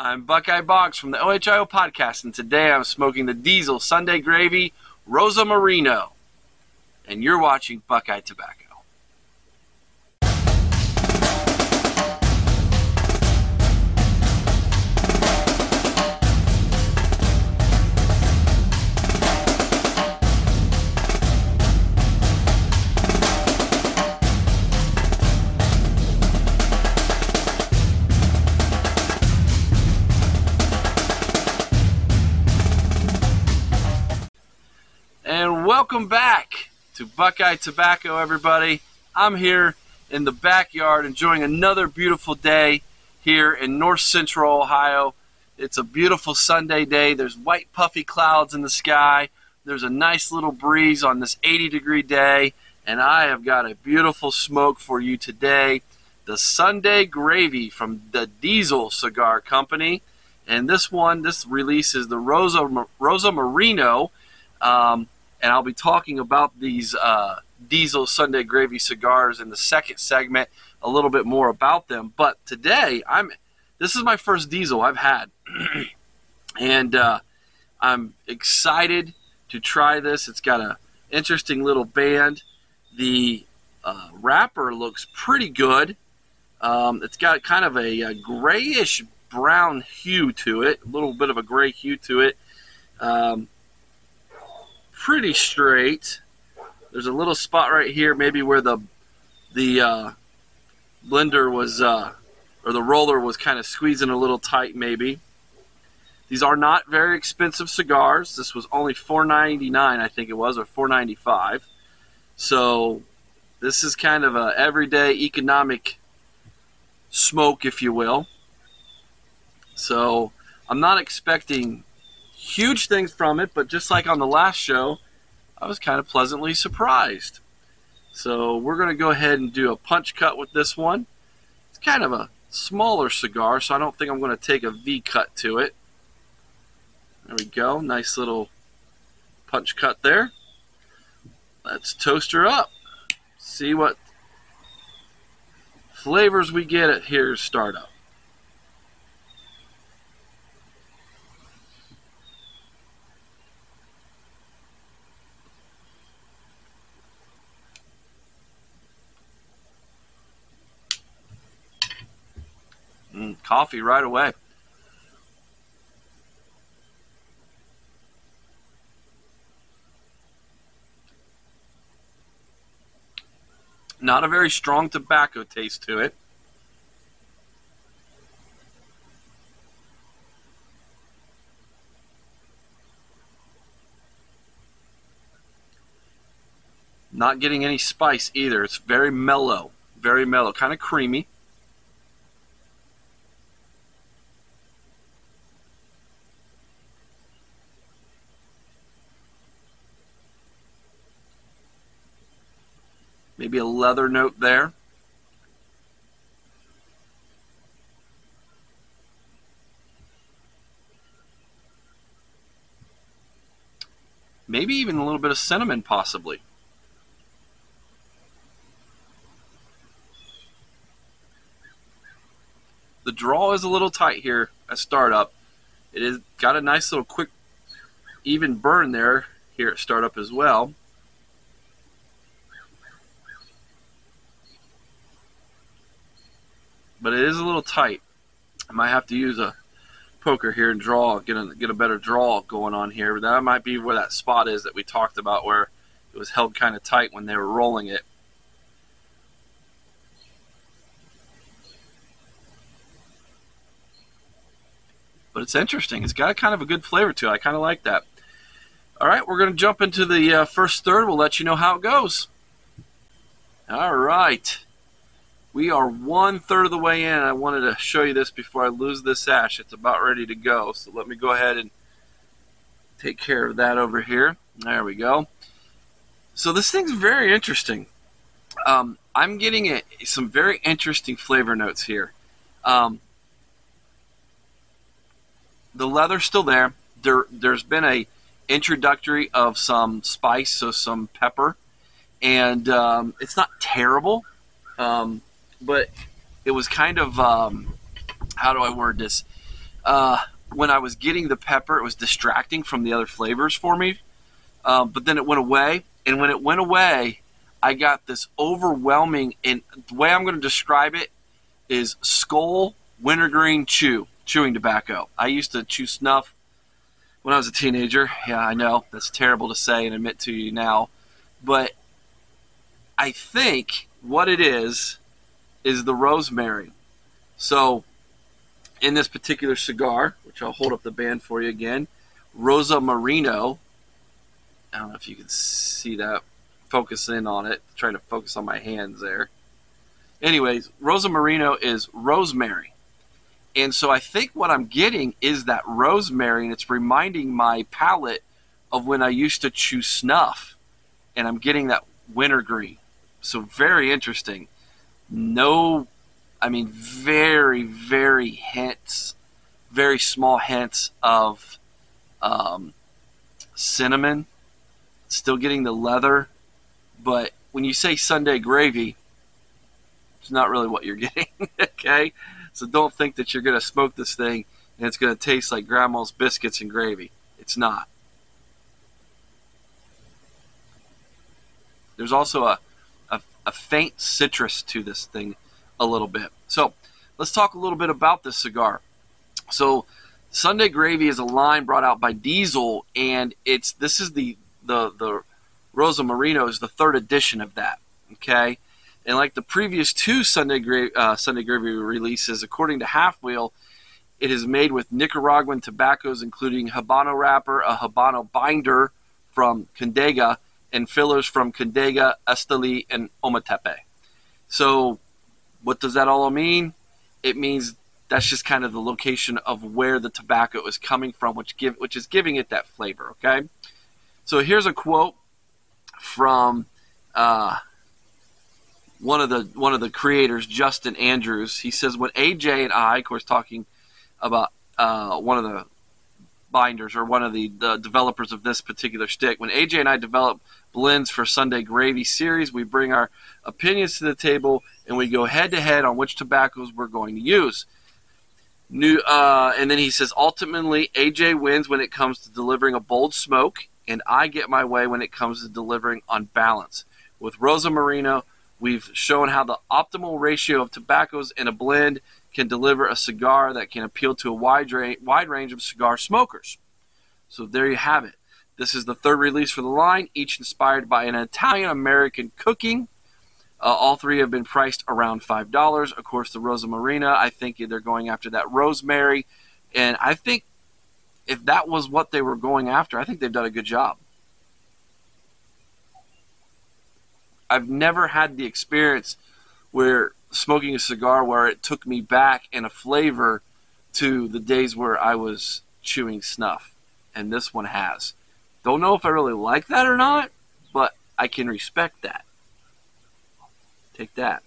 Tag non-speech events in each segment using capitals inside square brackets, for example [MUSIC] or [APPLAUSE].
I'm Buckeye Boggs from the OHIO podcast, and today I'm smoking the Diesel Sunday Gravy Rosamarino. And you're watching Buckeye Tobacco. Welcome back to Buckeye Tobacco, everybody. I'm here in the backyard enjoying another beautiful day here in north central Ohio. It's a beautiful Sunday day. There's white puffy clouds in the sky. There's a nice little breeze on this 80 degree day. And I have got a beautiful smoke for you today. The Sunday Gravy from the Diesel Cigar Company. And this one, this release is the Rosa, Rosamarino. Um, and I'll be talking about these uh, Diesel Sunday Gravy cigars in the second segment, a little bit more about them. But today, I'm this is my first Diesel I've had, [CLEARS THROAT] and uh, I'm excited to try this. It's got a interesting little band. The uh, wrapper looks pretty good. Um, it's got kind of a, a, grayish brown hue to it, a little bit of a gray hue to it. Um, pretty straight. There's a little spot right here, maybe where the the uh, blender was uh, or the roller was kind of squeezing a little tight, maybe. These are not very expensive cigars. This was only $4.99, I think it was, or $4.95. So this is kind of a everyday economic smoke, if you will. So I'm not expecting huge things from it, but just like on the last show, I was kind of pleasantly surprised. So we're going to go ahead and do a punch cut with this one. It's kind of a smaller cigar, so I don't think I'm going to take a V cut to it. There we go. Nice little punch cut there. Let's toast her up. See what flavors we get at here startup. Coffee right away. Not a very strong tobacco taste to it. Not getting any spice either. It's very mellow, very mellow, kind of creamy. Maybe a leather note there. Maybe even a little bit of cinnamon, possibly. The draw is a little tight here at startup. It has got a nice little quick, even burn there here at startup as well. But it is a little tight. I might have to use a poker here and draw, get a get a better draw going on here. But that might be where that spot is that we talked about, where it was held kind of tight when they were rolling it. But it's interesting. It's got kind of a good flavor to it. I kind of like that. All right, we're going to jump into the uh, first third. We'll let you know how it goes. All right. We are one third of the way in. I wanted to show you this before I lose this ash. It's about ready to go. So let me go ahead and take care of that over here. There we go. So this thing's very interesting. Um, I'm getting a, some very interesting flavor notes here. Um, the leather's still there. There, there's been a introductory of some spice, so some pepper, and um, it's not terrible. Um, but it was kind of um, how do I word this? uh, when I was getting the pepper, it was distracting from the other flavors for me. Um, but then it went away, and when it went away, I got this overwhelming. And the way I'm going to describe it is skull wintergreen chew chewing tobacco. I used to chew snuff when I was a teenager. Yeah, I know that's terrible to say and admit to you now, but I think what it is is the rosemary. So, in this particular cigar, which I'll hold up the band for you again, Rosamarino. I don't know if you can see that. Focus in on it. Trying to focus on my hands there. Anyways, Rosamarino is rosemary. And so I think what I'm getting is that rosemary, and it's reminding my palate of when I used to chew snuff. And I'm getting that wintergreen. So very interesting. No, I mean, very, very hints, very small hints of um, cinnamon. Still getting the leather. But when you say Sunday gravy, it's not really what you're [LAUGHS] getting. okay? So don't think that you're going to smoke this thing and it's going to taste like grandma's biscuits and gravy. It's not. There's also a, a, faint citrus to this thing a little bit. So let's talk a little bit about this cigar. So Sunday Gravy is a line brought out by Diesel, and it's this is the the the Rosamarino is the third edition of that. Okay, and like the previous two Sunday, Gra- uh, Sunday Gravy releases, according to Half Wheel, it is made with Nicaraguan tobaccos, including Habano wrapper, a Habano binder from Condega, and fillers from Condega, Esteli, and Ometepe. So, what does that all mean? It means that's just kind of the location of where the tobacco is coming from, which give which is giving it that flavor. Okay, so here's a quote from uh, one of the one of the creators, Justin Andrews, he says when AJ and I, of course, talking about uh, one of the binders or one of the, the, developers of this particular stick, when AJ and I develop blends for Sunday Gravy series, we bring our opinions to the table and we go head to head on which tobaccos we're going to use. New, uh, and then he says ultimately AJ wins when it comes to delivering a bold smoke, and I get my way when it comes to delivering on balance. With Rosamarino, We've shown how the optimal ratio of tobaccos in a blend can deliver a cigar that can appeal to a wide, ra- wide range of cigar smokers. So there you have it. This is the third release for the line, each inspired by an Italian American cooking. Uh, all three have been priced around $5. Of course, the Rosa Marina. I think they're going after that rosemary. And I think if that was what they were going after, I think they've done a good job. I've never had the experience where smoking a cigar where it took me back in a flavor to the days where I was chewing snuff, and this one has. Don't know if I really like that or not, but I can respect that. Take that.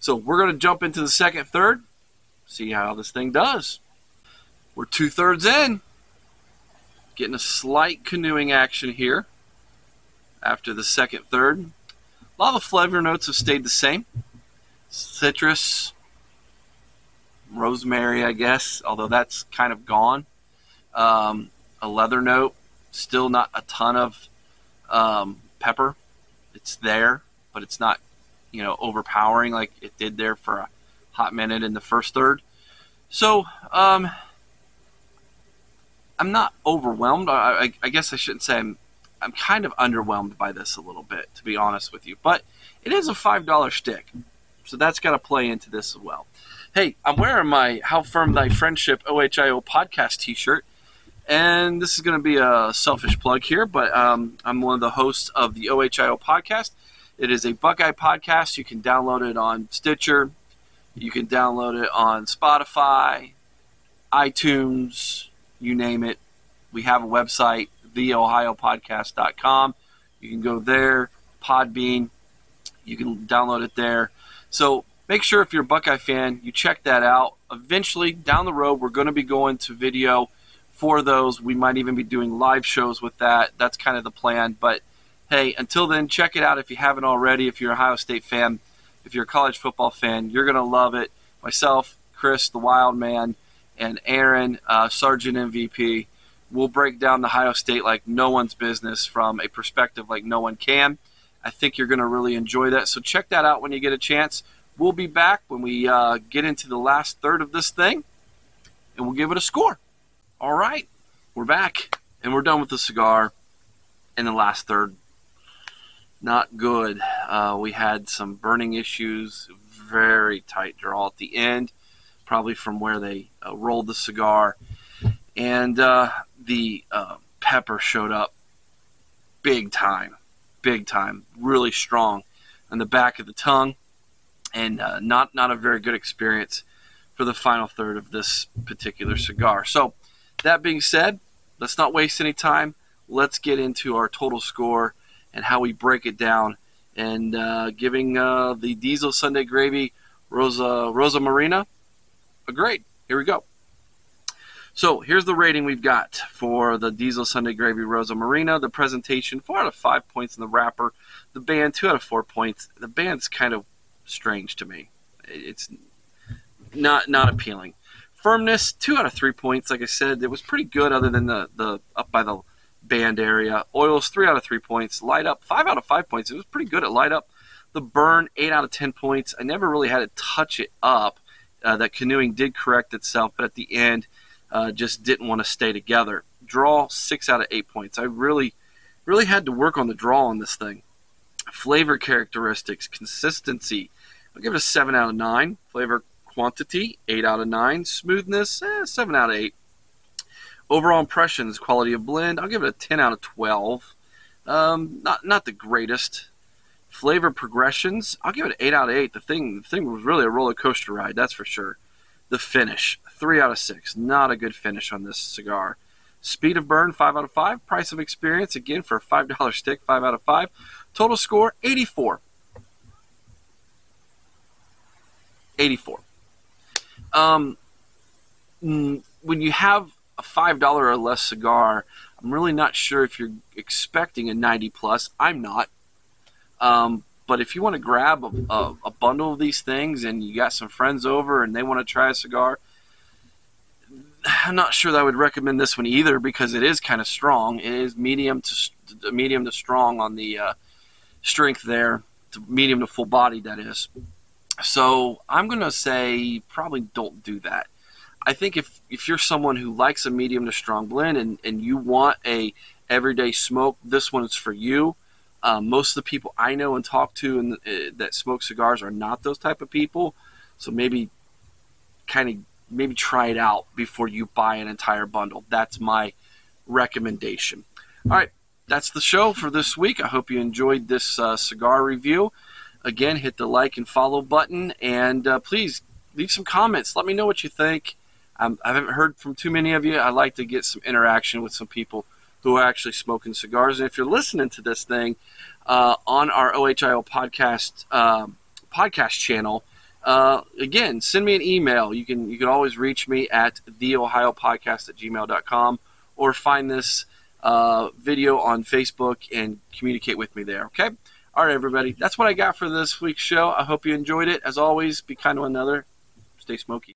So we're going to jump into the second third, see how this thing does. We're two thirds in, getting a slight canoeing action here after the second third. A lot of the flavor notes have stayed the same. Citrus, rosemary, I guess, although that's kind of gone. Um, a leather note, still not a ton of um, pepper. It's there, but it's not, you know, overpowering like it did there for a hot minute in the first third. So, um, I'm not overwhelmed. I, I, I guess I shouldn't say I'm I'm kind of underwhelmed by this a little bit, to be honest with you. But it is a five dollar stick, so that's got to play into this as well. Hey, I'm wearing my "How Firm Thy Friendship" OHIO podcast T-shirt, and this is going to be a selfish plug here, but um, I'm one of the hosts of the OHIO podcast. It is a Buckeye podcast. You can download it on Stitcher. You can download it on Spotify, iTunes, you name it. We have a website, theohiopodcast.com. You can go there, Podbean. You can download it there. So make sure if you're a Buckeye fan, you check that out. Eventually, down the road, we're going to be going to video for those. We might even be doing live shows with that. That's kind of the plan. But hey, until then, check it out if you haven't already. If you're an Ohio State fan, if you're a college football fan, you're going to love it. Myself, Chris, the Wild Man, and Aaron, uh, Sergeant MVP, will break down the Ohio State like no one's business from a perspective like no one can. I think you're going to really enjoy that. So check that out when you get a chance. We'll be back when we uh, get into the last third of this thing, and we'll give it a score. All right, we're back, and we're done with the cigar in the last third. Not good. Uh, we had some burning issues, very tight draw at the end, probably from where they uh, rolled the cigar. And uh, the uh, pepper showed up big time, big time, really strong on the back of the tongue, and uh, not not a very good experience for the final third of this particular cigar. So, that being said, let's not waste any time. Let's get into our total score and how we break it down, and uh, giving uh, the Diesel Sunday Gravy Rosa Rosa Marina a grade. Here we go. So here's the rating we've got for the Diesel Sunday Gravy Rosa Marina. The presentation, 4 out of 5 points in the wrapper. The band, 2 out of 4 points. The band's kind of strange to me. It's not not appealing. Firmness, 2 out of 3 points. Like I said, it was pretty good other than the, the up by the band area. Oils, 3 out of 3 points. Light up, 5 out of 5 points. It was pretty good at light up. The burn, 8 out of 10 points. I never really had to touch it up. Uh, that canoeing did correct itself, but at the end, uh, just didn't want to stay together. Draw six out of eight points. I really, really had to work on the draw on this thing. Flavor characteristics, consistency. I'll give it a seven out of nine. Flavor quantity, eight out of nine. Smoothness, eh, seven out of eight. Overall impressions, quality of blend, I'll give it a ten out of twelve. Um, not not the greatest. Flavor progressions, I'll give it eight out of eight. The thing, the thing was really a roller coaster ride, that's for sure. The finish, three out of six. Not a good finish on this cigar. Speed of burn, five out of five. Price of experience, again for a five dollar stick, five out of five. Total score, 84. 84. Um, when you have a five dollar or less cigar, I'm really not sure if you're expecting a 90 plus. I'm not. Um, but if you want to grab a, a, a, bundle of these things and you got some friends over and they want to try a cigar, I'm not sure that I would recommend this one either because it is kind of strong. It is medium to medium to strong on the uh, strength there, to medium to full body that is. So I'm gonna say probably don't do that. I think if if you're someone who likes a medium to strong blend and, and you want a everyday smoke, this one is for you. Um, most of the people I know and talk to and uh, that smoke cigars are not those type of people. So maybe kind of maybe try it out before you buy an entire bundle. That's my recommendation. All right, that's the show for this week. I hope you enjoyed this uh, cigar review. Again, hit the like and follow button, and uh, please leave some comments. Let me know what you think. Um, I haven't heard from too many of you. I like to get some interaction with some people who are actually smoking cigars. And if you're listening to this thing uh, on our OHIO podcast um, podcast channel, uh, again, send me an email. You can you can always reach me at theohiopodcast at gmail.com or find this uh, video on Facebook and communicate with me there. Okay? All right, everybody. That's what I got for this week's show. I hope you enjoyed it. As always, be kind to one another. Stay smoky.